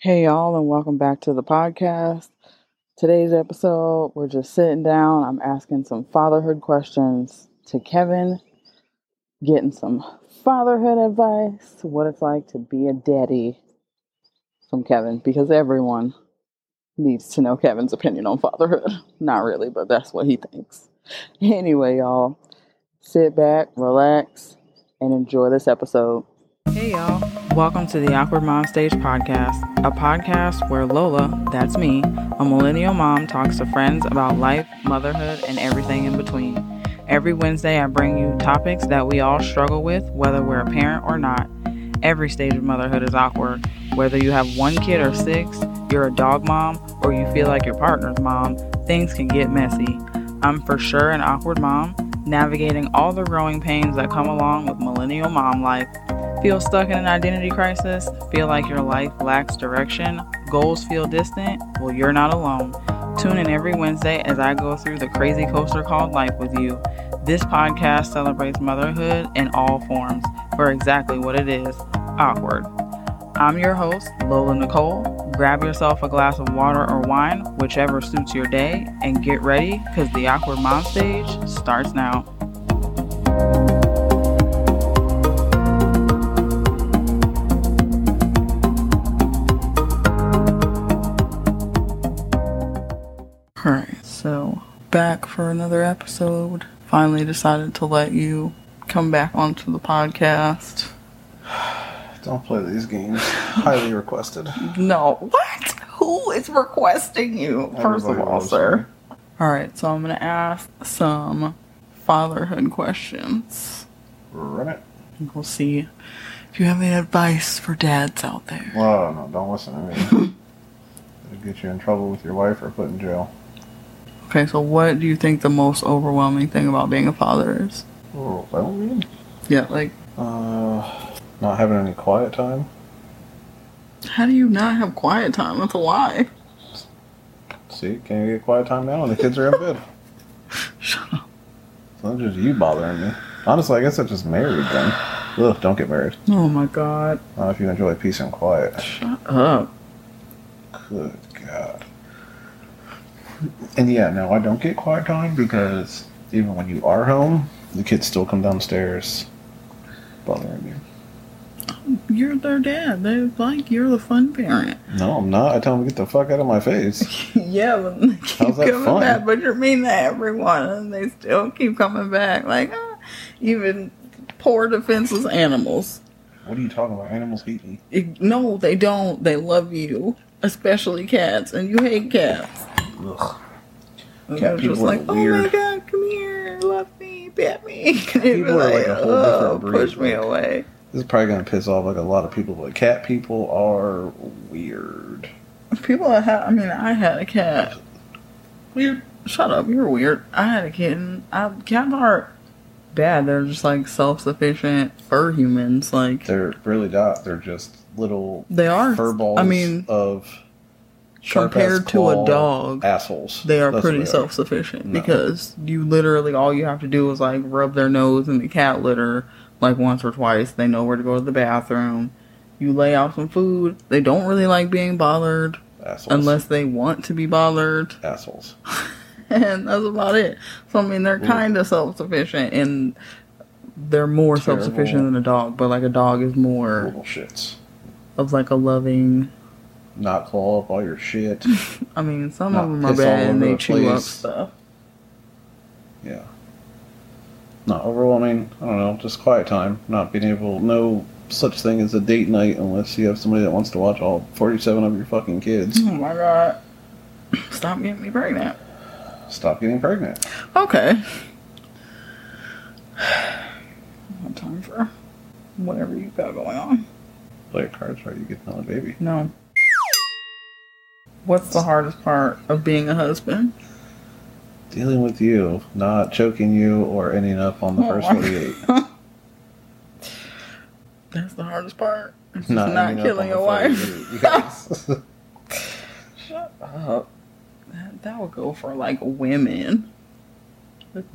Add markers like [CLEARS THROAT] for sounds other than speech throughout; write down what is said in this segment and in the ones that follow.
Hey, y'all, and welcome back to the podcast. Today's episode, we're just sitting down. I'm asking some fatherhood questions to Kevin, getting some fatherhood advice, what it's like to be a daddy from Kevin, because everyone needs to know Kevin's opinion on fatherhood. [LAUGHS] Not really, but that's what he thinks. Anyway, y'all, sit back, relax, and enjoy this episode. Hey, y'all. Welcome to the Awkward Mom Stage podcast, a podcast where Lola, that's me, a millennial mom, talks to friends about life, motherhood, and everything in between. Every Wednesday, I bring you topics that we all struggle with, whether we're a parent or not. Every stage of motherhood is awkward. Whether you have one kid or six, you're a dog mom, or you feel like your partner's mom, things can get messy. I'm for sure an awkward mom, navigating all the growing pains that come along with millennial mom life. Feel stuck in an identity crisis? Feel like your life lacks direction? Goals feel distant? Well, you're not alone. Tune in every Wednesday as I go through the crazy coaster called life with you. This podcast celebrates motherhood in all forms for exactly what it is awkward. I'm your host, Lola Nicole. Grab yourself a glass of water or wine, whichever suits your day, and get ready because the Awkward Mom stage starts now. For another episode. Finally decided to let you come back onto the podcast. [SIGHS] Don't play these games. Highly requested. No, what? Who is requesting you? First of all, sir. me. Alright, so I'm gonna ask some fatherhood questions. Run it. We'll see if you have any advice for dads out there. Well, no, don't listen to me. [LAUGHS] It'll get you in trouble with your wife or put in jail. Okay, so what do you think the most overwhelming thing about being a father is? Mean. Yeah, like, Uh, not having any quiet time. how do you not have quiet time? That's a lie. See, can you get quiet time now when the kids are in bed? [LAUGHS] Shut up. It's not just you bothering me. Honestly, I guess I just married then. Ugh, don't get married. Oh my god. Not if you enjoy peace and quiet. Shut up. Good God. And yeah, no, I don't get quiet time because even when you are home, the kids still come downstairs bothering you. You're their dad. They like you're the fun parent. No, I'm not. I tell them to get the fuck out of my face. [LAUGHS] yeah, but they keep How's that coming fun? back. But you're mean to everyone, and they still keep coming back. Like ah, even poor defenseless animals. What are you talking about? Animals hate me. No, they don't. They love you, especially cats, and you hate cats. Ugh. They're just people are like, oh my weird. god, come here, love me, pet me. [LAUGHS] And you'd be People are like a whole "Oh, different breed, push me away. This is probably gonna piss off like a lot of people, but cat people are weird. People that have, I mean, I had a cat. Weird. Shut up. You're weird. I had a kitten. I, cats aren't bad. They're just like self-sufficient fur humans. Like They're really not. They're just little they are. fur balls I mean, of compared to a dog, assholes. they are That's pretty they self-sufficient No. because you literally all you have to do is like rub their nose in the cat litter like once or twice. They know where to go to the bathroom. You lay out some food. They don't really like being bothered Assholes. unless they want to be bothered. [LAUGHS] assholes. and that's about it. So I mean, they're kind of self sufficient, and they're more self sufficient than a dog. But like a dog is more shits. of like a loving. Not claw up all your shit. [LAUGHS] I mean, some of them are bad and they the chew up stuff. Yeah. Not overwhelming. I don't know. Just quiet time. Not being able. No such thing as a date night unless you have somebody that wants to watch all 47 of your fucking kids. Oh my god! Stop getting me pregnant. Stop getting pregnant. Okay. No [SIGHS] time for whatever you've got going on. Play your cards right. You get another baby. No. What's the hardest part of being a husband? Dealing with you, not choking you or ending up on the Oh first 48. [LAUGHS] That's the hardest part. It's Not not, killing your wife. Yes. [LAUGHS] [LAUGHS] Shut up. That, that would go for like women.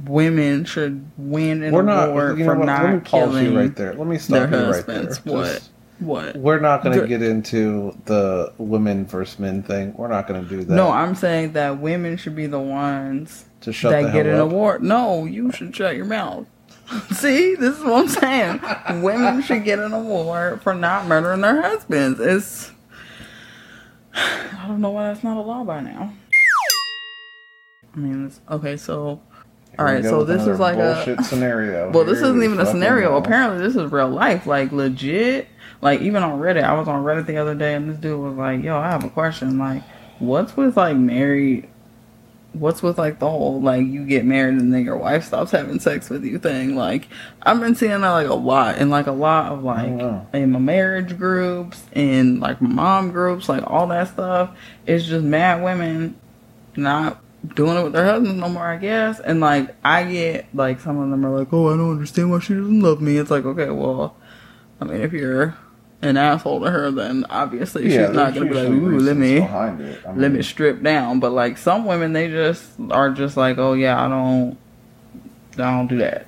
Women should win an We're not. award You know for what? Let me not pause killing. you right there. Let me stop you right there. Just- What? We're not going to get into the women versus men thing. We're not going to do that. No, I'm saying that women should be the ones to shut the that get an up. award. No, you should shut your mouth. [LAUGHS] See, this is what I'm saying. Women should get an award for not murdering their husbands. It's [SIGHS] I don't know why that's not a law by now. I mean, it's, okay, so all right, so this is like a scenario. [LAUGHS] well, this Here isn't even a scenario. Apparently, this is real life. Like legit. Like even on Reddit, I was on Reddit the other day, and this dude was like, "Yo, I have a question. Like, what's with like married? What's with like the whole like you get married and then your wife stops having sex with you thing? Like, I've been seeing that like a lot, and like a lot of oh, like know. in my marriage groups and like my mom groups, like all that stuff. It's just mad women not doing it with their husbands no more, I guess. And like I get like some of them are like, Oh, I don't understand why she doesn't love me. It's like, okay, well I mean if you're an asshole to her then obviously Yeah, she's not gonna be like, Ooh, let me behind it. Let me strip down. But like some women they just are just like, Oh yeah, I don't I don't do that.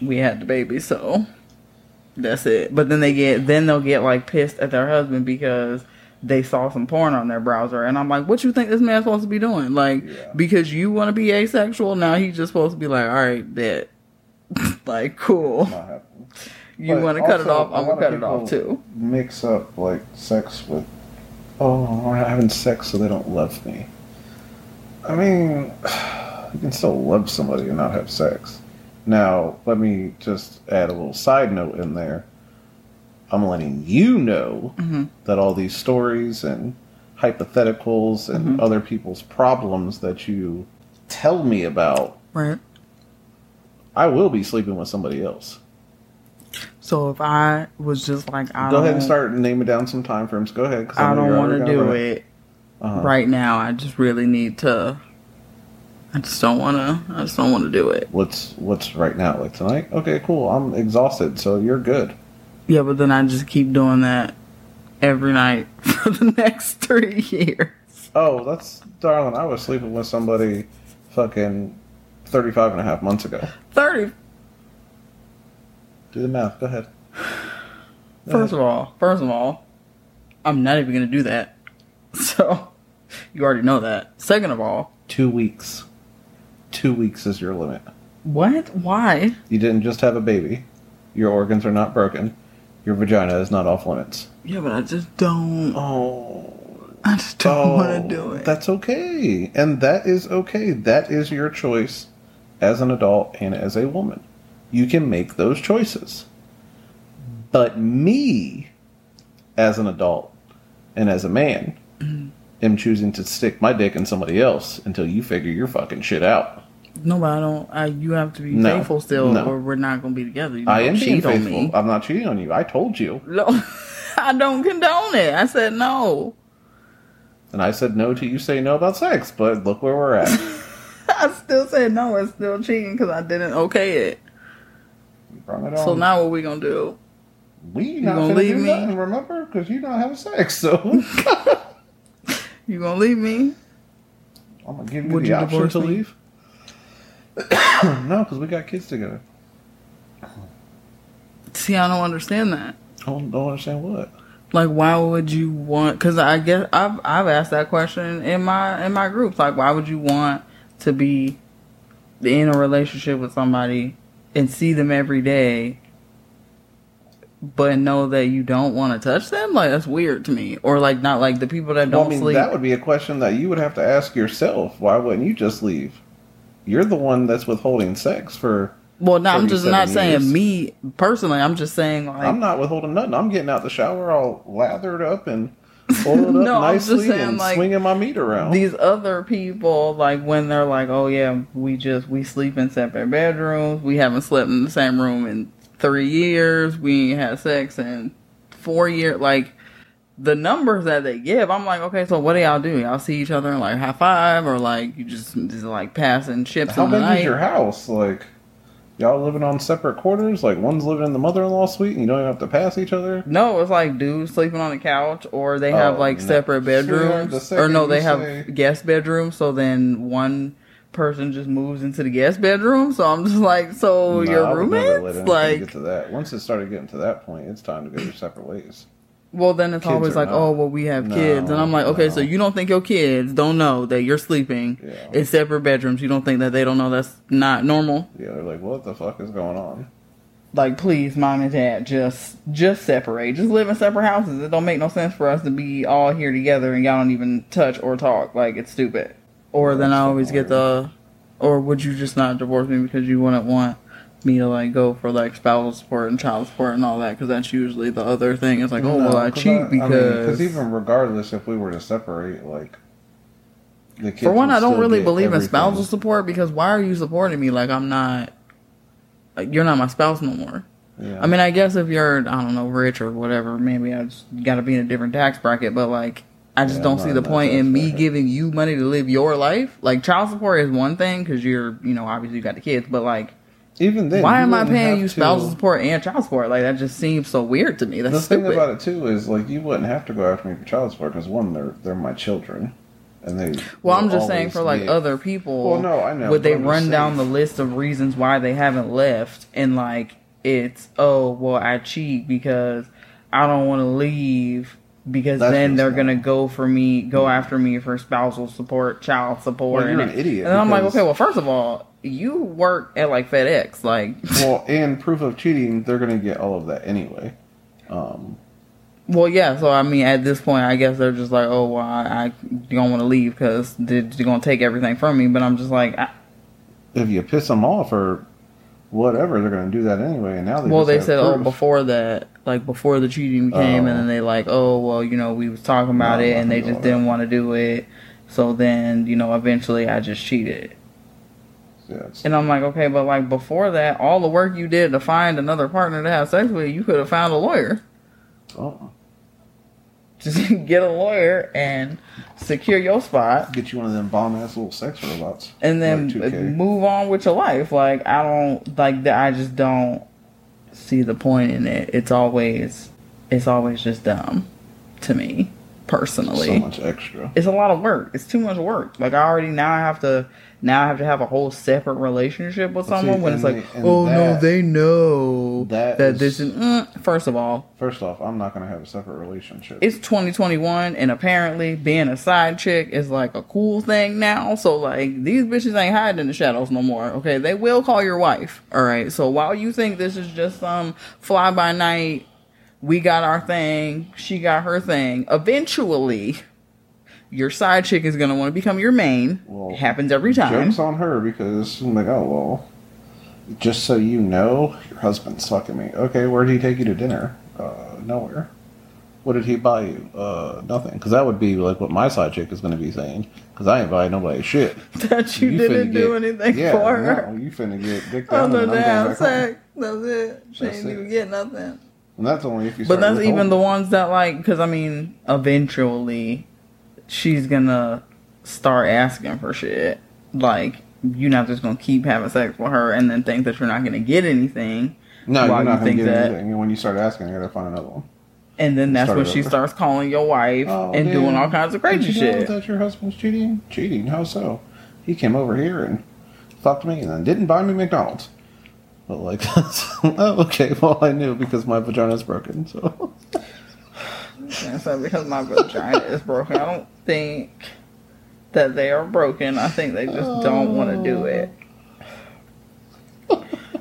We had the baby, so that's it. But then they get then they'll get like pissed at their husband because they saw some porn on their browser and I'm like, what you think this man's supposed to be doing? Like Yeah. because you want to be asexual, now he's just supposed to be like, all right, bet. [LAUGHS] like cool. You want to cut it off, I'm gonna cut it off too. Mix up like sex with, oh, we're not having sex, so they don't love me. I mean, [SIGHS] you can still love somebody and not have sex. Now, let me just add a little side note in there. I'm letting you know hmm that all these stories and hypotheticals and Mhm. other people's problems that you tell me about, Right. I will be sleeping with somebody else. So if I was just like, I Go ahead and start naming down some time frames. Go ahead. I know don't want to do it Uh-huh. right now. I just really need to. I just don't want to. I just don't want to do it. What's what's right now? Like tonight? Okay, cool. I'm exhausted, so you're good. Yeah, but then I just keep doing that every night [LAUGHS] for the next three years. Oh, that's darling. I was sleeping with somebody fucking 35 and a half months ago. 30. Do the math. Go ahead. Go First ahead. of all, first of all, I'm not even going to do that. [LAUGHS] So, you already know that. Second of all, two weeks. Two weeks is your limit. what? Why? You didn't just have a baby. Your organs are not broken. Your vagina is not off limits. Yeah, but I just don't. Oh. I just don't want to oh, do it. That's okay. And that is okay. That is your choice as an adult and as a woman. You can make those choices. But me, as an adult and as a man, [CLEARS THROAT] am choosing to stick my dick in somebody else until you figure your fucking shit out. No, but I don't. I, you have to be No. faithful still, No. or we're not going to be together. You I am being faithful. me. I'm not cheating on you. I told you. No, [LAUGHS] I don't condone it. I said no. And I said no to you say no about sex, but look where we're at. [LAUGHS] I still said no. It's still cheating because I didn't okay it. You it So on. now what we gonna do? we not gonna gonna leave do me? nothing, remember? Because you don't have sex, so [LAUGHS] You gonna leave me? I'm gonna give you Would the you option to me? leave. [COUGHS] no, because we got kids together. See, I don't understand that. I don't, don't understand what. Like, why would you want? Because I guess I've I've asked that question in my in my groups. Like, why would you want to be in a relationship with somebody and see them every day, but know that you don't want to touch them? Like, that's weird to me. Or like, not like the people that don't I mean, sleep. that would be a question that you would have to ask yourself. Why wouldn't you just leave? You're the one that's withholding sex for. well, no, I'm just not 37 saying me personally. I'm just saying like I'm not withholding nothing. I'm getting out the shower all lathered up and oiled [LAUGHS] up No, I'm just nicely saying, and like, swinging my meat around. these other people like when they're like oh yeah we just we sleep in separate bedrooms we haven't slept in the same room in three years we ain't had sex in four years like the numbers that they give i'm like okay so what do y'all do y'all see each other and like high five or like you just, just like passing chips. How big is your house? Like, y'all living on separate quarters? Like, one's living in the mother-in-law suite, and you don't even have to pass each other. no, it's like dudes sleeping on the couch, or they have Oh, like no. separate bedrooms, the or no, they have say- guest bedrooms. So then one person just moves into the guest bedroom. So I'm just like, so No, your I would never roommates, like, get to that. Once it started getting to that point, it's time to go your separate ways. Well, then it's Kids always like, not. oh, well, we have No, kids, and I'm like, okay, no. so you don't think your kids don't know that you're sleeping Yeah. in separate bedrooms? You don't think that they don't know that's not normal? Yeah, they're like, what the fuck is going on? like please mom and dad just just separate just live in separate houses it don't make no sense for us to be all here together and y'all don't even touch or talk like it's stupid or then i always fucking get the or would you just not divorce me because you wouldn't want me to like go for like spousal support and child support and all that because that's usually the other thing it's like oh well I cheat because because even regardless, if we were to separate, like the kids for one i don't really believe in spousal support because why are you supporting me like i'm not like, you're not my spouse no more Yeah. I mean, I guess if you're, I don't know, rich or whatever, maybe I just got to be in a different tax bracket. But like, I just Yeah, don't see the point in me giving you money to live your life. Like, child support is one thing because you're, you know, obviously you got the kids. But like, even then, why am I paying you to- spousal support and child support? Like, that just seems so weird to me. That's the stupid. thing about it too is like you wouldn't have to go after me for child support because one, they're they're my children, and they. well, I'm just saying for like be- other people. Well, no, I know, Would but they I'm run down the list of reasons why they haven't left and like it's oh well I cheat because I don't want to leave because That's then they're gonna go for me go after me for spousal support child support Well, you're and, an idiot and I'm like okay well first of all you work at like FedEx like [LAUGHS] Well, and proof of cheating, they're gonna get all of that anyway. Um, well yeah so I mean at this point I guess they're just like oh well I, I don't want to leave because they're gonna take everything from me but I'm just like I, if you piss them off or whatever, they're gonna do that anyway. And now they well they said oh before that like before the cheating came Oh. and then they like oh well you know we was talking about No, it and they just didn't want to do it so then you know eventually i just cheated It's- and i'm like okay but like before that all the work you did to find another partner to have sex with you could have found a lawyer oh, just [LAUGHS] get a lawyer and secure your spot get you one of them bomb ass little sex robots. and then Like move on with your life. Like I don't like that. I just don't see the point in it. It's always, it's always just dumb to me personally. so much extra. It's a lot of work. It's too much work. Like I already now I have to now I have to have a whole separate relationship with Well, see, someone when it's like, the- oh no, they know that that is- this is. Mm, first of all, First off, I'm not gonna have a separate relationship. it's 2021 and apparently being a side chick is like a cool thing now so like these bitches ain't hiding in the shadows no more okay they will call your wife all right so while you think this is just some fly by night we got our thing she got her thing eventually your side chick is gonna want to become your main Well, it happens every time Joke's on her because I'm like, oh well. Just so you know, your husband's fucking me. Okay, where did he take you to dinner? Uh, nowhere. What did he buy you? Uh, nothing. Because that would be like what my side chick is going to be saying. Because I ain't buying nobody shit. [LAUGHS] that you, finna didn't do get- anything yeah, for her No, you finna get dick oh down no and I'm going damn back that's it she That's ain't it. even get nothing And that's only if you. But that's even the ones that like, because I mean, eventually, she's gonna start asking for shit. Like, you're not just gonna keep having sex with her and then think that you're not gonna get anything. No, you're you not gonna get that? anything. And when you start asking, you got to find another one. And then that's when it she over. starts calling your wife Oh, and damn. doing all kinds of crazy Did you know shit. that your husband's cheating? Cheating? How so? He came over here and fucked me and then didn't buy me McDonald's. But like, [LAUGHS] oh, okay. Well, I knew because my vagina's broken. So And so because my vagina is broken, I don't think that they are broken. I think they just don't want to do it.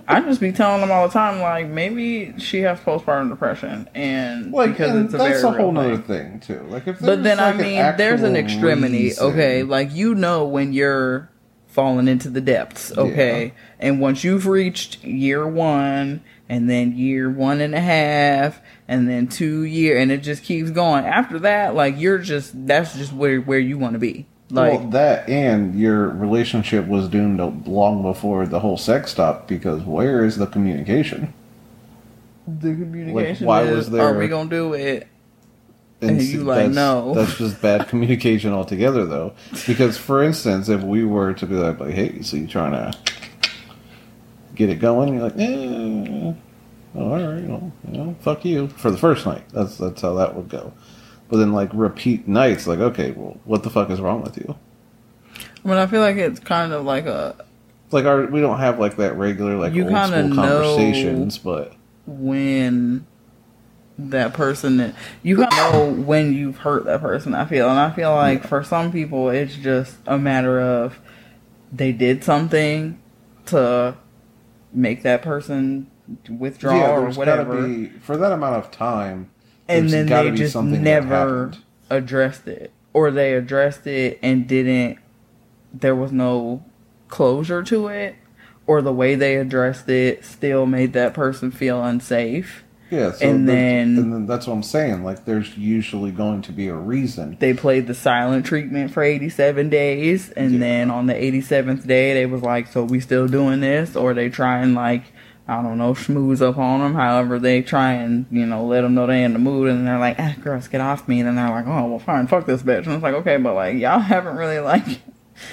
I just be telling them all the time, like maybe she has postpartum depression, and like, because and it's a that's very a whole real nother thing. thing too. Like, if But then there's, I like, mean, there's an extremity, reason- okay? Like you know when you're falling into the depths, okay? And once you've reached year one, and then year one and a half, and then two year, and it just keeps going. After that, like you're just that's just where where you want to be. Like well, that and your relationship was doomed long before the whole sex stopped because where is the communication? the communication why is, was there- are we gonna do it? And see, you like, no. That's just bad [LAUGHS] communication altogether, though. Because, for instance, if we were to be like, like hey, so you trying to get it going? You're like, eh, all right, well, you know, fuck you for the first night. That's that's how that would go. But then, like repeat nights, like, okay, well, what the fuck is wrong with you? But I feel like it's kind of like a Like our, we don't have like that regular like You old school conversations, but when that person you kind of know when you've hurt that person. I feel, and I feel like for some people, it's just a matter of they did something to make that person withdraw yeah, or whatever, be for that amount of time. and then they just never addressed it, or they addressed it and didn't. There was no closure to it, or the way they addressed it still made that person feel unsafe. Yeah, so and the- then- and then that's what I'm saying. Like, there's usually going to be a reason. they played the silent treatment for 87 days and Yeah. then on the 87th day they was like so we still doing this or they try and like i don't know schmooze up on them however they try and you know let them know they in the mood and they're like ah girls get off me and then they're like oh well fine fuck this bitch and it's like okay but like y'all [LAUGHS] haven't really like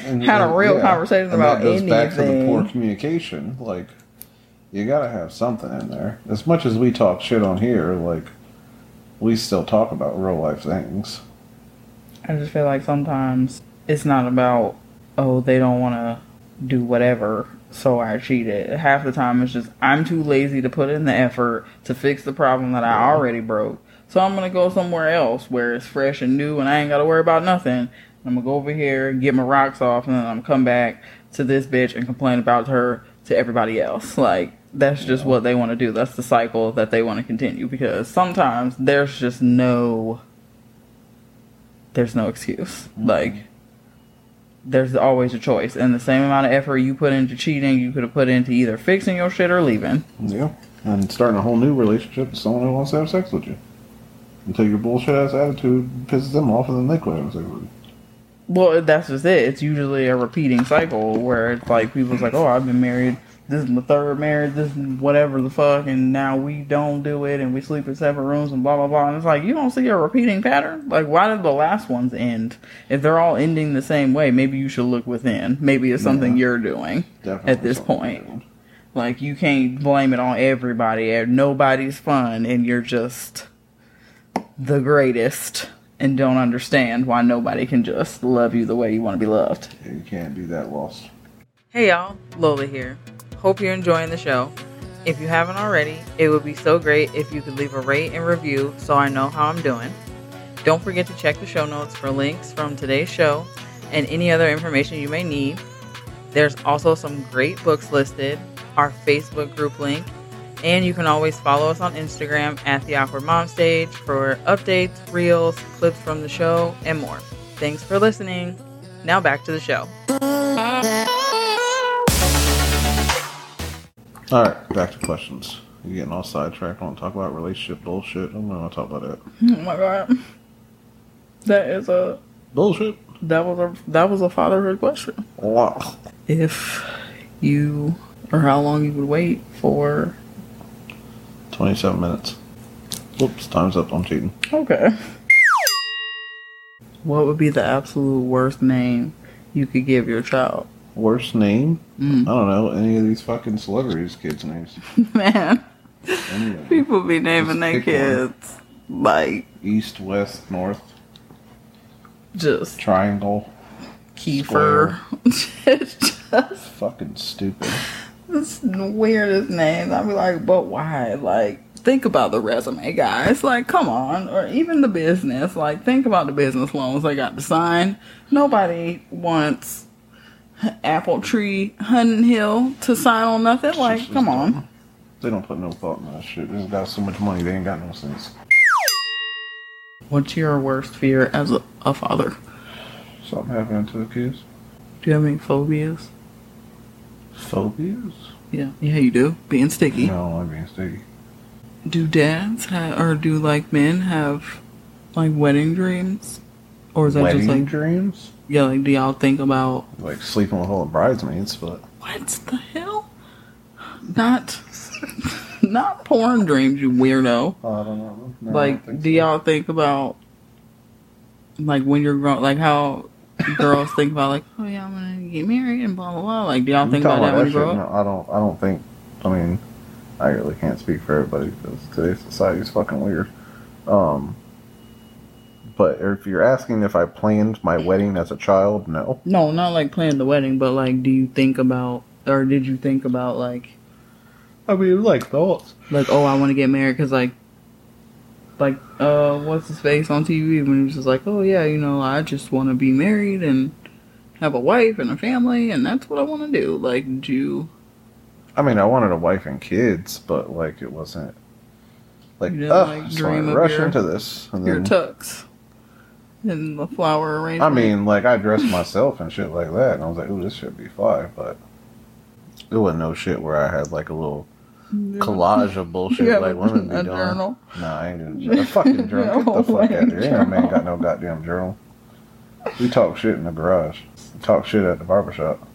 And, had a real conversation and about that goes back to the anything. poor communication. Like, you gotta have something in there. As much as we talk shit on here, like, we still talk about real life things. i just feel like sometimes it's not about oh they don't want to do whatever so i cheated half the time it's just i'm too lazy to put in the effort to fix the problem that i already broke so i'm gonna go somewhere else where it's fresh and new and i ain't gotta worry about nothing i'm gonna go over here get my rocks off and then i'm gonna come back to this bitch and complain about her to everybody else like that's just what they want to do that's the cycle that they want to continue because sometimes there's just no there's no excuse mm-hmm. like there's always a choice. And the same amount of effort you put into cheating, you could have put into either fixing your shit or leaving. Yeah. And starting a whole new relationship with someone who wants to have sex with you. Until your bullshit ass attitude pisses them off and then they quit having sex with you. Well, that's just it. It's usually a repeating cycle where it's like people's like, oh, I've been married. This is my third marriage. This is whatever the fuck, and now we don't do it, and we sleep in separate rooms, and blah blah blah. And it's like you don't see a repeating pattern. Like, why did the last ones end? If they're all ending the same way, maybe you should look within. Maybe it's something Yeah. you're doing Definitely. at this point. Like you can't blame it on everybody. Nobody's fun, and you're just the greatest, and don't understand why nobody can just love you the way you want to be loved. Yeah, you can't be that lost. Hey y'all, Lola here. Hope you're enjoying the show. If you haven't already, it would be so great if you could leave a rate and review so I know how I'm doing. Don't forget to check the show notes for links from today's show and any other information you may need. There's also some great books listed, our Facebook group link, and you can always follow us on Instagram at the Awkward Mom Stage for updates, reels, clips from the show, and more. Thanks for listening. Now back to the show. All right, back to questions. You're getting all sidetracked. I want to talk about relationship bullshit. I'm not going to talk about that. Oh my god. That is a Bullshit. that was a that was a fatherhood question. Wow. If you or how long you would wait for 27 minutes. Whoops, time's up. I'm cheating. Okay. What would be the absolute worst name you could give your child? Worst name? Mm. I don't know. Any of these fucking celebrities' kids' names. [LAUGHS] Man, Any of them. people be naming their Just pick one. kids like East, west, north, just triangle. Kiefer. it's [LAUGHS] just Fucking stupid. It's the weirdest names. I'd be like, but why? Like, think about the resume, guys. Like, come on. Or even the business. Like, think about the business loans they got to sign. Nobody wants Apple Tree Hunting Hill to sign on nothing. Like, It's come on. dumb. They don't put no thought in that shit. They got so much money, they ain't got no sense. What's your worst fear as a, a father? Something happening to the kids. Do you have any phobias? Phobias? Yeah, yeah, you do. Being sticky. No, I'm being sticky. Do dads have, or do like men have like wedding dreams? Or is that Wedding just like dreams? Yeah, like do y'all think about Like sleeping with all the bridesmaids, but what the hell? Not [LAUGHS] not porn dreams, you weirdo. Oh, I don't know. No, I don't like think do so. y'all think about like when you're grown like how girls think about like, oh yeah, I'm gonna get married and blah blah blah. Like do y'all You think about that when you grow up? No, I don't. I don't think. I mean, I really can't speak for everybody because today's society is fucking weird. Um, But if you're asking if I planned my wedding as a child, no. No, not like planning the wedding, but like, do you think about, or did you think about like, I mean, like thoughts. like, oh, I want to get married because like, like, uh, what's his face on TV when he was just like, oh yeah, you know, I just want to be married and have a wife and a family, and that's what I want to do. Like, do you? I mean, I wanted a wife and kids, but like it wasn't like, You oh, like, just dream wanna rush your- into this. And Your then, tux and the flower arrangement. I mean, like I dressed myself and shit like that, and I was like, ooh, this should be fine, but it wasn't no shit where I had like a little. Collage of [LAUGHS] bullshit You like a, women be a doing. journal. No, I ain't doing [LAUGHS] a fucking journal. Get the fuck out of here. way, Ain't no man got no goddamn journal. We talk shit in the garage. We talk shit at the barbershop.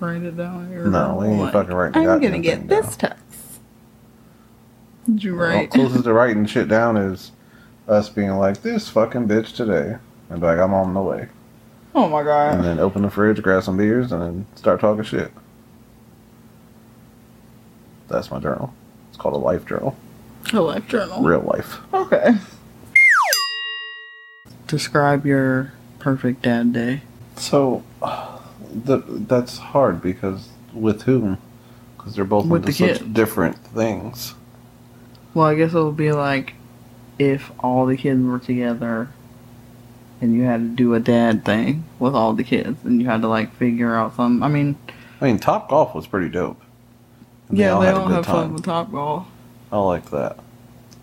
Write it down here. No, we ain't Like, fucking writing I'm gonna get thing this down. tux. Did you Well, write? closest to writing shit down is us being like, this fucking bitch today. And be like, I'm on the way. Oh my god! And then open the fridge, grab some beers, and then start talking shit. That's my journal. It's called a life journal. A life journal. Real life. Okay. Describe your perfect dad day. So, the, that's hard because with whom? Because they're both With into the such kids. different things. Well, I guess it would be like if all the kids were together and you had to do a dad thing with all the kids and you had to like figure out some. I mean, I mean, Top Golf was pretty dope. And yeah, they had a all have fun with Top Golf. I like that.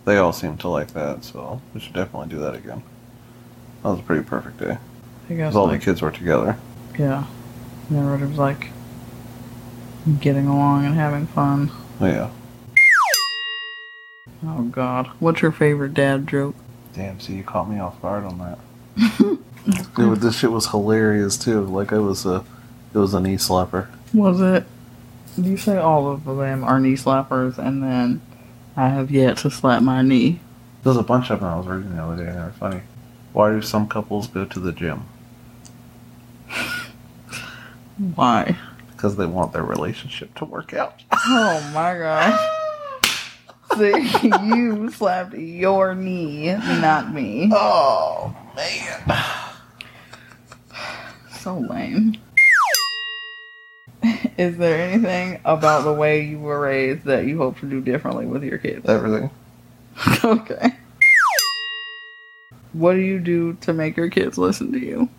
They all seem to like that, so we should definitely do that again. That was a pretty perfect day. I guess Because all like, the kids were together. yeah, and everybody was like getting along and having fun. Oh, yeah. Oh God, what's your favorite dad joke? Damn, see, you caught me off guard on that. [LAUGHS] Dude, this shit was hilarious too. Like it was a, it was a knee slapper. Was it? You say all of them are knee slappers, and then I have yet to slap my knee. There's a bunch of them I was reading the other day, and they're funny. Why do some couples go to the gym? [LAUGHS] Why? Because they want their relationship to work out. Oh my god. [LAUGHS] See, you slapped your knee, not me. Oh man. So lame. Is there anything about the way you were raised that you hope to do differently with your kids? Everything. [LAUGHS] okay. What do you do to make your kids listen to you?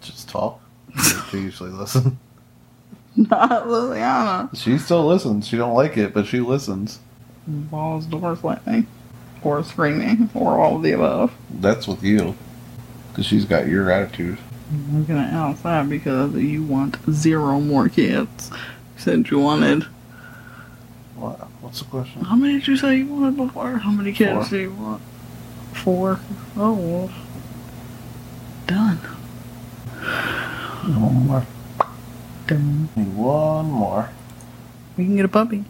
Just talk. [LAUGHS] She usually listen. [LAUGHS] Not Liliana. She still listens. She don't like it, but she listens. Balls, door slamming, or screaming, or all of the above. That's with you. Because she's got your attitude. I'm gonna that because you want zero more kids. You said you wanted. What? What's the question? How many did you say you wanted before? How many kids Four. do you want? Four. Oh, well. Done. One more. Done. Need one more. We can get a puppy.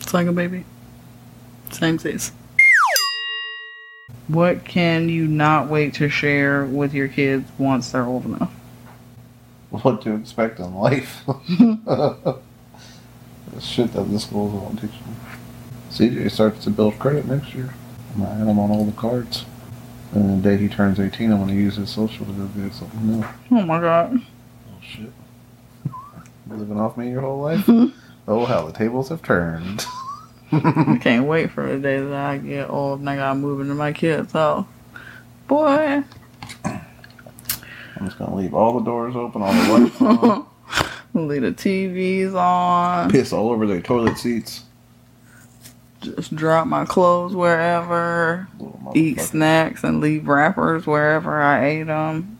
It's like a baby. Same size. What can you not wait to share with your kids once they're old enough? What to expect in life. [LAUGHS] shit that the schools won't teach them. CJ starts to build credit next year. I'm gonna add him on all the cards. And the day he turns 18, I'm gonna use his social to go get something new. Oh my god. Oh shit. [LAUGHS] Living off me your whole life? [LAUGHS] oh, how the tables have turned. I [LAUGHS] can't wait for the day that I get old and I gotta move into my kids' house. Boy. I'm just gonna leave all the doors open, all the lights on, [LAUGHS] Leave the TVs on. piss all over their toilet seats. Just drop my clothes wherever. Eat snacks and leave wrappers wherever I ate them.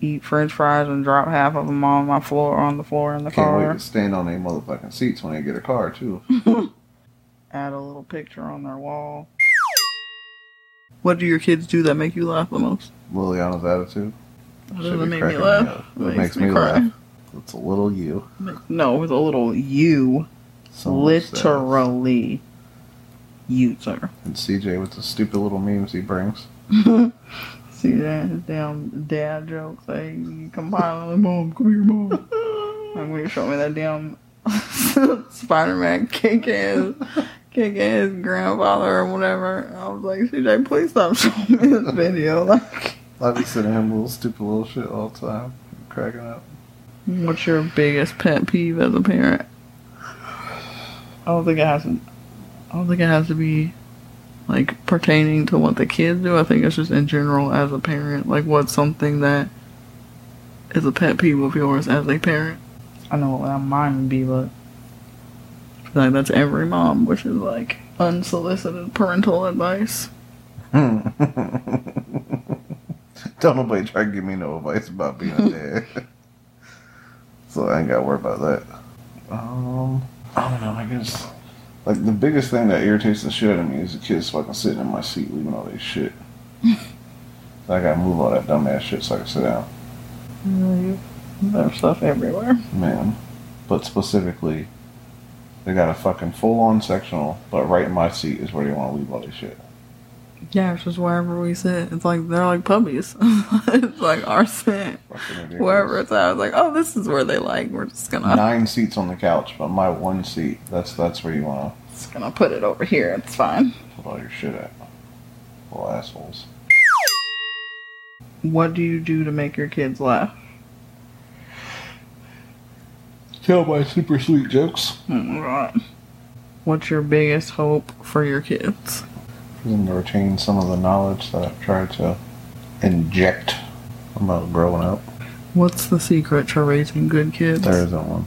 Eat French fries and drop half of them on my floor on the floor in the Can't wait car. to stand on their motherfucking seats when they get a car too. [LAUGHS] Add a little picture on their wall. What do your kids do that make you laugh the most? Liliana's attitude. That doesn't make me laugh. It It makes me cry. laugh. It's a little you. No, it's a little you. So much sad. Literally. You, sir. And CJ with the stupid little memes he brings. [LAUGHS] See that? His damn dad jokes. You compiling, mom, come here, mom. I'm going to show me that damn [LAUGHS] Spider Man kick ass kicking his grandfather or whatever. I was like, CJ, please stop showing me this video. [LAUGHS] Like, I be sending him little stupid little shit all the time, cracking up. what's your biggest pet peeve as a parent? I don't think it has to. I don't think it has to be like pertaining to what the kids do. I think it's just in general as a parent. Like, what's something that is a pet peeve of yours as a parent? I know what mine would be, but I feel like that's every mom, which is like unsolicited parental advice. [LAUGHS] Don't nobody try to give me no advice about being a dad. [LAUGHS] so I ain't got to worry about that. Um, I don't know. I guess like the biggest thing that irritates the shit out of me is the kids fucking sitting in my seat leaving all this shit. [LAUGHS] so I gotta move all that dumbass shit so I can sit down. There's stuff everywhere. Man, but specifically, they got a fucking full on sectional, but right in my seat is where they want to leave all this shit. Yeah, it's just wherever we sit. It's like they're like puppies. [LAUGHS] it's like our ridiculous. Wherever it's at, it's like, oh, this is where they like. We're just gonna Nine seats on the couch, but my one seat, that's that's where you want to. just gonna put it over here. It's fine. put all your shit at. Little assholes. What do you do to make your kids laugh? Tell my super sweet jokes. My god. What's your biggest hope for your kids? For them to retain some of the knowledge that I've tried to inject about growing up. What's the secret to raising good kids? There isn't one.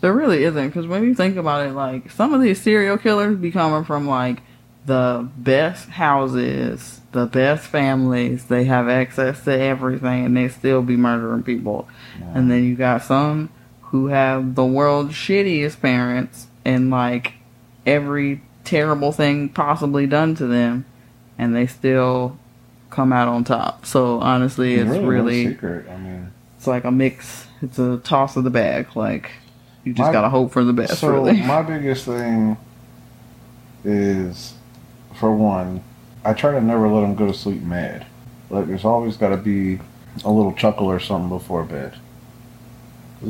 There really isn't, because when you think about it, like some of these serial killers be coming from like the best houses, the best families. They have access to everything, and they still be murdering people. And then you got some who have the world's shittiest parents, and like every terrible thing possibly done to them, and they still come out on top. So honestly, it's no really secret. I mean, it's like a mix. It's a toss of the bag. Like you just My- gotta hope for the best. so really. [LAUGHS] my biggest thing is, for one, I try to never let them go to sleep mad. Like there's always got to be a little chuckle or something before bed.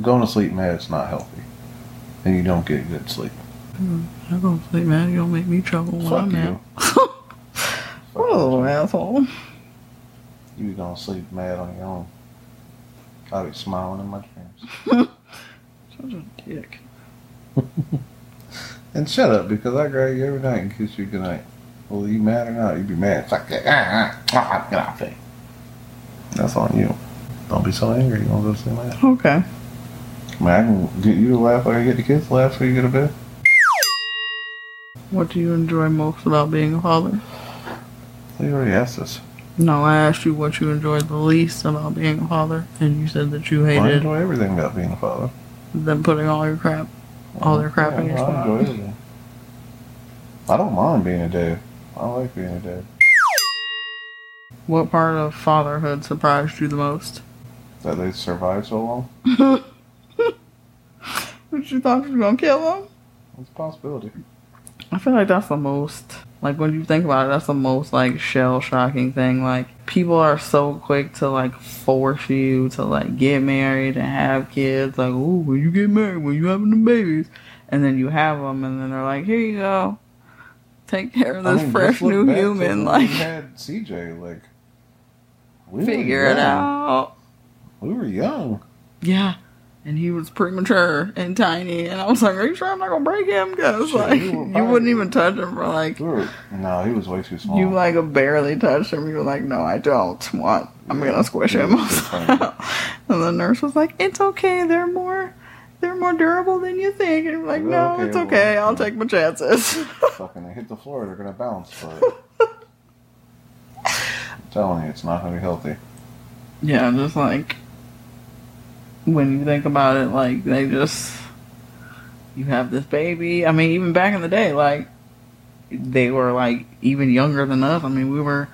Going to sleep mad is not healthy, and you don't get good sleep. I'm going to sleep, mad. You don't make me trouble when Fuck I'm you. [LAUGHS] mad. Fuck Oh, asshole. You be gonna sleep mad on your own. I be smiling in my dreams. [LAUGHS] Such a dick. [LAUGHS] And shut up, because I grab you every night and kiss you goodnight. Well, you mad or not, You'd be mad. Fuck that. Ah, ah, ah, Get off it. That's on you. Don't be so angry. You want to go to sleep mad? Okay. I mean, I can get you to laugh like I get the kids to laugh so you get to bed. What do you enjoy most about being a father? You already asked this. No, I asked you what you enjoyed the least about being a father, and you said that you hated. I enjoy everything about being a father. them putting all your crap, all their crap in your I enjoy everything. I don't mind being a dad. I like being a dad. What part of fatherhood surprised you the most? That they survived so long, [LAUGHS] You thought you were gonna kill him? it's a possibility. I feel like that's the most like when you think about it, that's the most like shell shocking thing. Like people are so quick to like force you to like get married and have kids. Like, ooh, when you get married, when you having the babies, and then you have them, and then they're like, here you go, take care of I this mean, fresh new human. Like, we had CJ, like we figure it out. We were young. Yeah. And he was premature and tiny, and I was like, "Are you sure I'm not gonna break him?" Because like you you wouldn't even touch him for like were no, he was way too small. You like barely touched him. You were like, no, I don't. want. I'm gonna squish him. [LAUGHS] and the nurse was like, it's okay. They're more, they're more durable than you think. And you're like, no, Okay, it's well, okay. I'll take my chances. [LAUGHS] fucking they hit the floor, they're gonna bounce. But [LAUGHS] I'm telling you, it's not gonna be healthy. yeah, just like when you think about it, like they just, you have this baby. I mean, even back in the day, like they were like even younger than us. I mean, we were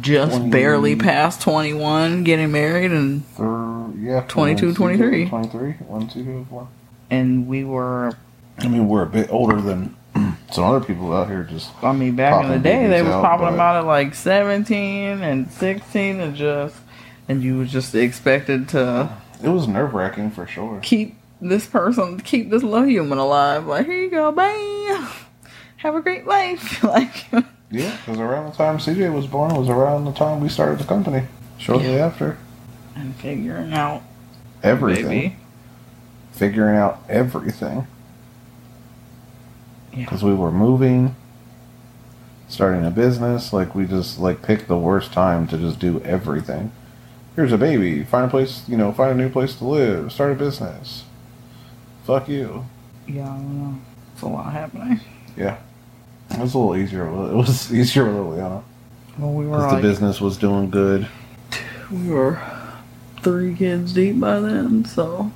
just Twenty- barely past 21 getting married and Thir yeah, 22, 23. 23, 1, 2, 4. and we were I mean, we're a bit older than [CLEARS THROAT] some other people out here. Just I mean back in the day they out, popping out at like 17 and 16 and just and you were just expected to it was nerve wracking for sure. keep this person keep this little human alive. Like, here you go, bam. Have a great life. [LAUGHS] like, Yeah, because around the time CJ was born was around the time we started the company. Shortly after. and figuring out Everything. baby. Figuring out everything. Yeah. Because we were moving, starting a business. Like, we just, like, picked the worst time to just do everything. Here's a baby. Find a place, you know, find a new place to live. Start a business. Fuck you. Yeah, I don't know. It's a lot happening. Yeah. It was a little easier. [LAUGHS] It was easier with Liliana. Well, we were Because the business was doing good. we were three kids deep by then, so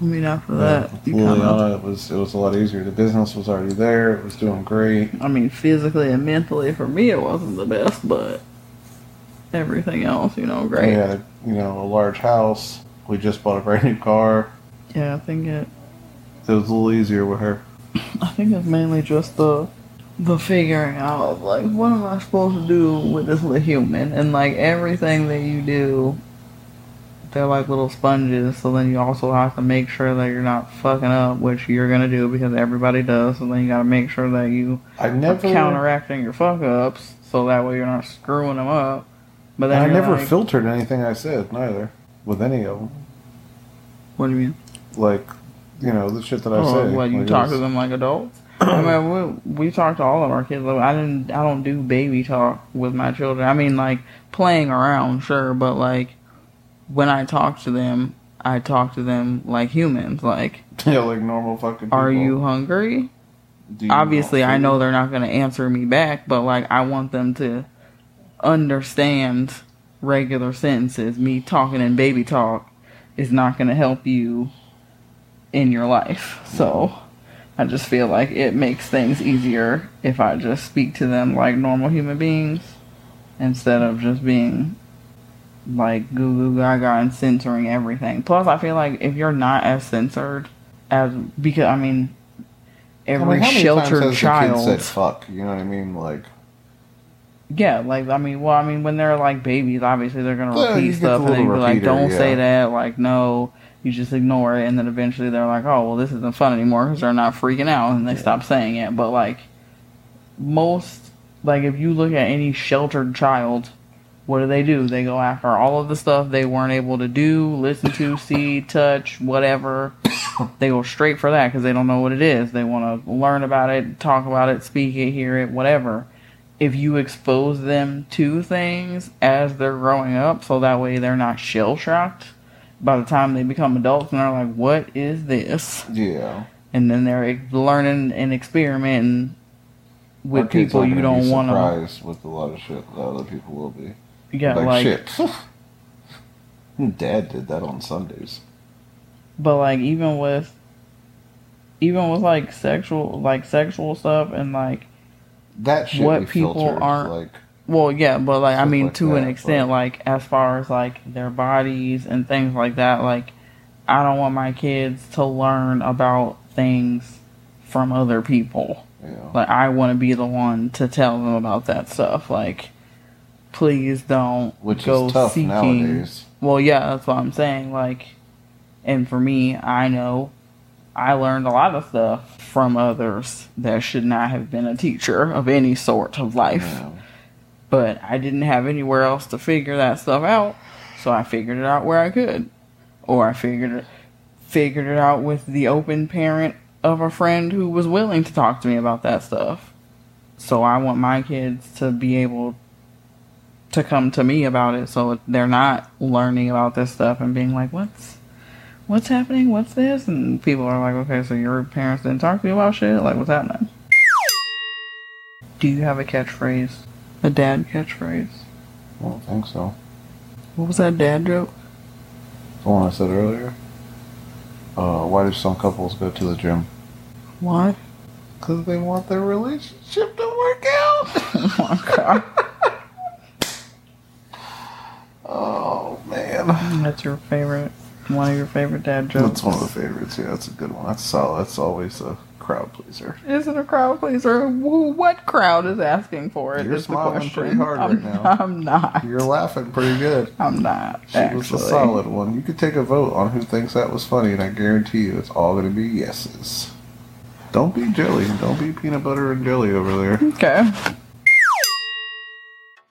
I mean after that, With you kind of, it was it was a lot easier. The business was already there. It was doing great. I mean physically and mentally for me it wasn't the best, but everything else, you know, great. Had you know a large house. We just bought a brand new car. Yeah, I think it. It was a little easier with her. I think it's mainly just the the figuring out of like what am I supposed to do with this little human and like everything that you do they're like little sponges so then you also have to make sure that you're not fucking up which you're gonna do because everybody does so then you gotta make sure that you I are never counteracting your fuck ups so that way you're not screwing them up but then I never like, filtered anything I said neither with any of them. what do you mean Like you know the shit that I oh, say. what you Like, talk to them like adults I mean, [CLEARS THROAT] we, we talk to all of our kids. I didn't. I don't do baby talk with my children. I mean, like playing around, sure, but like when I talk to them, I talk to them like humans. Like, [LAUGHS] Yeah, like normal fucking. are you hungry? Do you Obviously, I know they're not going to answer me back, but like I want them to understand regular sentences. Me talking in baby talk is not going to help you in your life. So. I just feel like it makes things easier if I just speak to them like normal human beings instead of just being like goo goo gaga and censoring everything. Plus, I feel like if you're not as censored as because I mean, every I mean, sheltered times has the child, said fuck? You know what I mean? Like yeah, like I mean, well, I mean, when they're like babies, obviously they're gonna Yeah, repeat stuff and little be like, "Don't say that," like, "No." You just ignore it, and then eventually they're like, "Oh, well, this isn't fun anymore," because they're not freaking out, and they stop saying it. But like most, like if you look at any sheltered child, what do they do? They go after all of the stuff they weren't able to do, listen to, [LAUGHS] see, touch, whatever. they go straight for that because they don't know what it is. They want to learn about it, talk about it, speak it, hear it, whatever. If you expose them to things as they're growing up, so that way they're not shell shocked by the time they become adults and they're like, "What is this?" yeah, And then they're learning and experimenting with people you don't want to. surprised with a lot of shit that other people will be. Yeah, like, like shit. [LAUGHS] Dad did that on Sundays. but like even with even with like sexual like sexual stuff and like That shit What people filtered, aren't- like well yeah but like i mean like to an extent but- like as far as like their bodies and things like that like i don't want my kids to learn about things from other people know. like i want to be the one to tell them about that stuff like please don't Which go is tough seeking nowadays. Well, yeah, that's what I'm saying. Like, and for me, I know I learned a lot of stuff from others that should not have been a teacher of any sort of life. But I didn't have anywhere else to figure that stuff out, so I figured it out where I could, or I figured it figured it out with the open parent of a friend who was willing to talk to me about that stuff. So I want my kids to be able to come to me about it so they're not learning about this stuff and being like, What's what's happening? What's this? And people are like, Okay, so your parents didn't talk to you about shit? Like what's happening? Do you have a catchphrase? A dad catchphrase? I don't think so. What was that dad joke? The one I said earlier. Uh, why do some couples go to the gym? Why? Because they want their relationship to work out. [LAUGHS] Oh my god. [LAUGHS] oh man, That's your favorite one of your favorite dad jokes. that's one of the favorites. Yeah, that's a good one. That's solid. That's always a crowd pleaser. Is it a crowd pleaser? What crowd is asking for it? You're is the smiling question. pretty hard I'm, right now. I'm not. You're laughing pretty good. I'm not. She was a solid one. You could take a vote on who thinks that was funny, and I guarantee you it's all going to be yeses. Don't be jelly. Don't be peanut butter and jelly over there. Okay.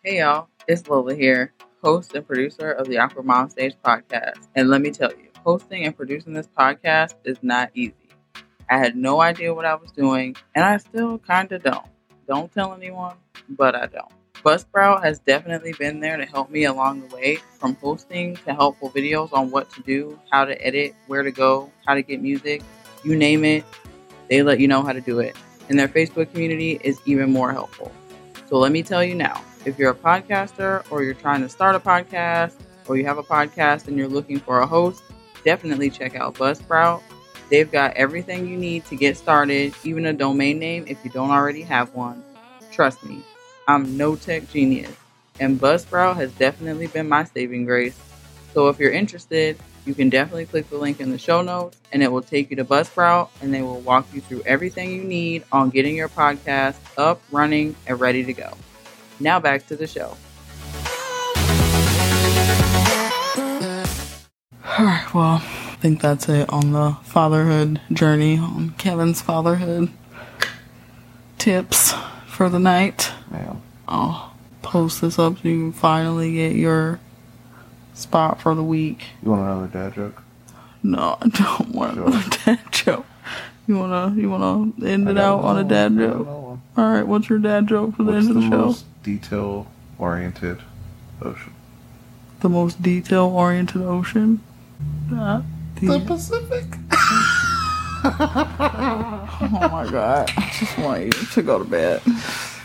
Hey y'all, it's Lola here, host and producer of the Awkward Mom Stage podcast. And let me tell you, hosting and producing this podcast is not easy. I had no idea what I was doing, and I still kind of don't. Don't tell anyone, but I don't. Buzzsprout has definitely been there to help me along the way, from hosting to helpful videos on what to do, how to edit, where to go, how to get music, you name it, they let you know how to do it. And their Facebook community is even more helpful. So let me tell you now if you're a podcaster or you're trying to start a podcast or you have a podcast and you're looking for a host, definitely check out Buzzsprout. They've got everything you need to get started, even a domain name if you don't already have one. Trust me, I'm no tech genius, and Buzzsprout has definitely been my saving grace. So if you're interested, you can definitely click the link in the show notes and it will take you to Buzzsprout and they will walk you through everything you need on getting your podcast up, running, and ready to go. Now back to the show. Alright, well, I think that's it on the fatherhood journey, on Kevin's fatherhood tips for the night. Man. I'll post this up so you can finally get your spot for the week. You want another dad joke? No, I don't want Sure. another [LAUGHS] dad joke. You wanna you wanna end I it out on a dad one. I got joke? All right, what's your dad joke for the What's end of the, show? Most detail oriented ocean? The most detail oriented ocean. Uh, the- Pacific. [LAUGHS] oh my god! I just want you to go to bed.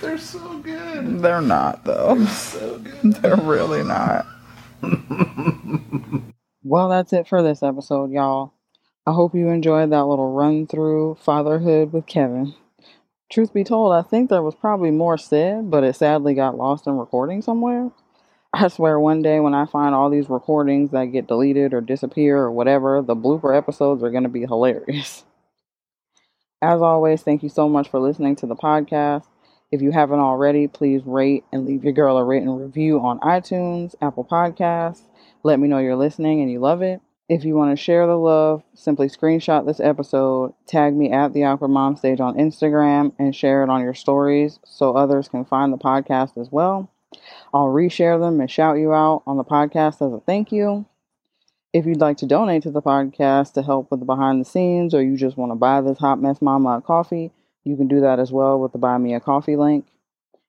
They're so good. They're not though. So good. [LAUGHS] They're really not. [LAUGHS] well, that's it for this episode, y'all. I hope you enjoyed that little run through fatherhood with Kevin. Truth be told, I think there was probably more said, but it sadly got lost in recording somewhere. I swear one day when I find all these recordings that get deleted or disappear or whatever, the blooper episodes are going to be hilarious. [LAUGHS] As always, thank you so much for listening to the podcast. If you haven't already, please rate and leave your girl a written review on iTunes, Apple Podcasts. Let me know you're listening and you love it. If you want to share the love, simply screenshot this episode, tag me at the Awkward Mom Stage on Instagram, and share it on your stories so others can find the podcast as well. I'll reshare them and shout you out on the podcast as a thank you. If you'd like to donate to the podcast to help with the behind the scenes, or you just want to buy this Hot Mess Mama a coffee, you can do that as well with the Buy Me a Coffee link.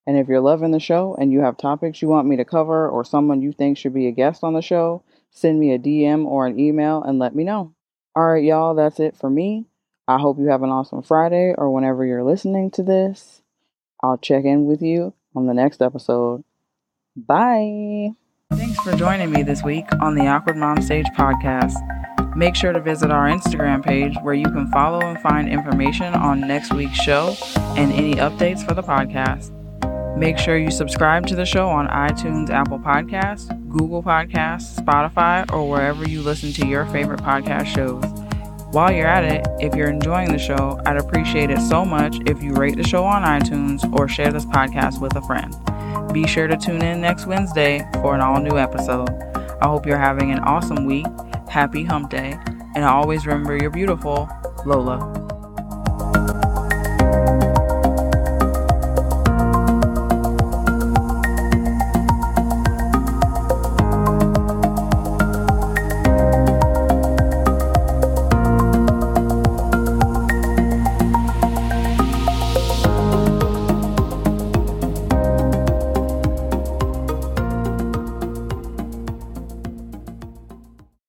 And if you're loving the show and you have topics you want me to cover or someone you think should be a guest on the show, send me a DM or an email and let me know. All right, y'all, that's it for me. I hope you have an awesome Friday or whenever you're listening to this. I'll check in with you on the next episode. Bye. Thanks for joining me this week on the Awkward Mom Stage podcast. Make sure to visit our Instagram page where you can follow and find information on next week's show and any updates for the podcast. Make sure you subscribe to the show on iTunes, Apple Podcasts, Google Podcasts, Spotify, or wherever you listen to your favorite podcast shows. While you're at it, if you're enjoying the show, I'd appreciate it so much if you rate the show on iTunes or share this podcast with a friend. Be sure to tune in next Wednesday for an all new episode. I hope you're having an awesome week. Happy hump day. And always remember you're beautiful. Lola.